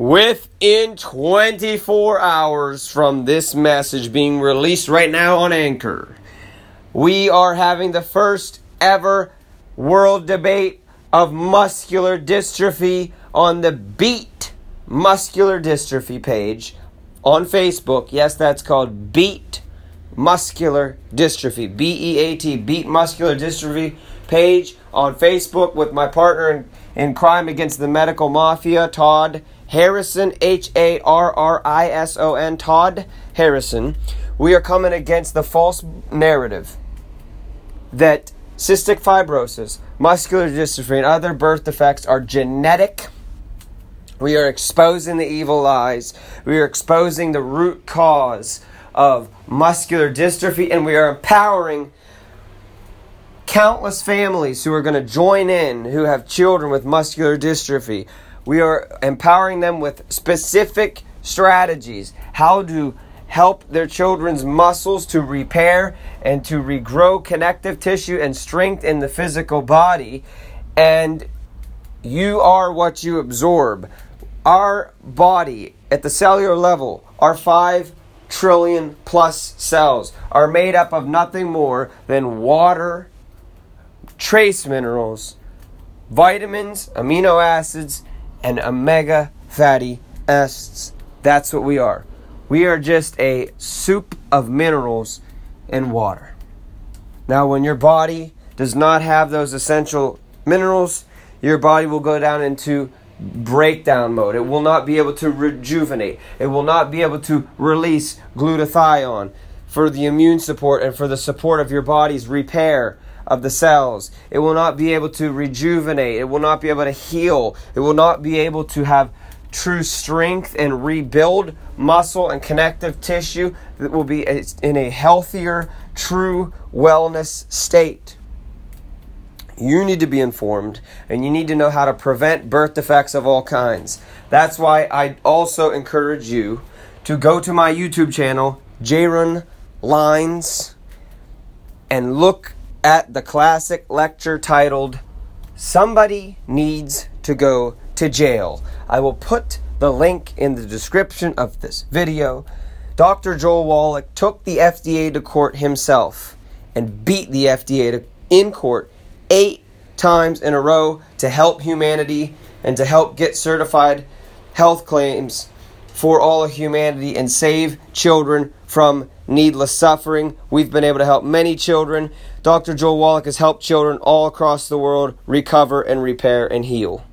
Within 24 hours from this message being released right now on Anchor, we are having the first ever world debate of muscular dystrophy on the Beat Muscular Dystrophy page on Facebook. Yes, that's called Beat Muscular Dystrophy. B E A T, Beat Muscular Dystrophy page on Facebook with my partner in, in crime against the medical mafia, Todd Harrison, H A R R I S O N, Todd Harrison. We are coming against the false narrative that cystic fibrosis, muscular dystrophy, and other birth defects are genetic. We are exposing the evil lies. We are exposing the root cause of muscular dystrophy, and we are empowering countless families who are going to join in who have children with muscular dystrophy we are empowering them with specific strategies how to help their children's muscles to repair and to regrow connective tissue and strength in the physical body. And you are what you absorb. Our body at the cellular level, our 5 trillion plus cells, are made up of nothing more than water, trace minerals, vitamins, amino acids, and omega fatty acids. That's what we are. We are just a soup of minerals and water. Now, when your body does not have those essential minerals, your body will go down into breakdown mode. It will not be able to rejuvenate. It will not be able to release glutathione for the immune support and for the support of your body's repair of the cells. It will not be able to rejuvenate. It will not be able to heal. It will not be able to have true strength and rebuild muscle and connective tissue that will be in a healthier, true wellness state. You need to be informed and you need to know how to prevent birth defects of all kinds. That's why I also encourage you to go to my YouTube channel, Jaron Lines, and look at the classic lecture titled Somebody Needs to Go to Jail. I will put the link in the description of this video. Dr. Joel Wallach took the FDA to court himself and beat the FDA to, in court eight times in a row to help humanity and to help get certified health claims for all of humanity and save children from needless suffering. We've been able to help many children. Dr. Joel Wallach has helped children all across the world recover and repair and heal.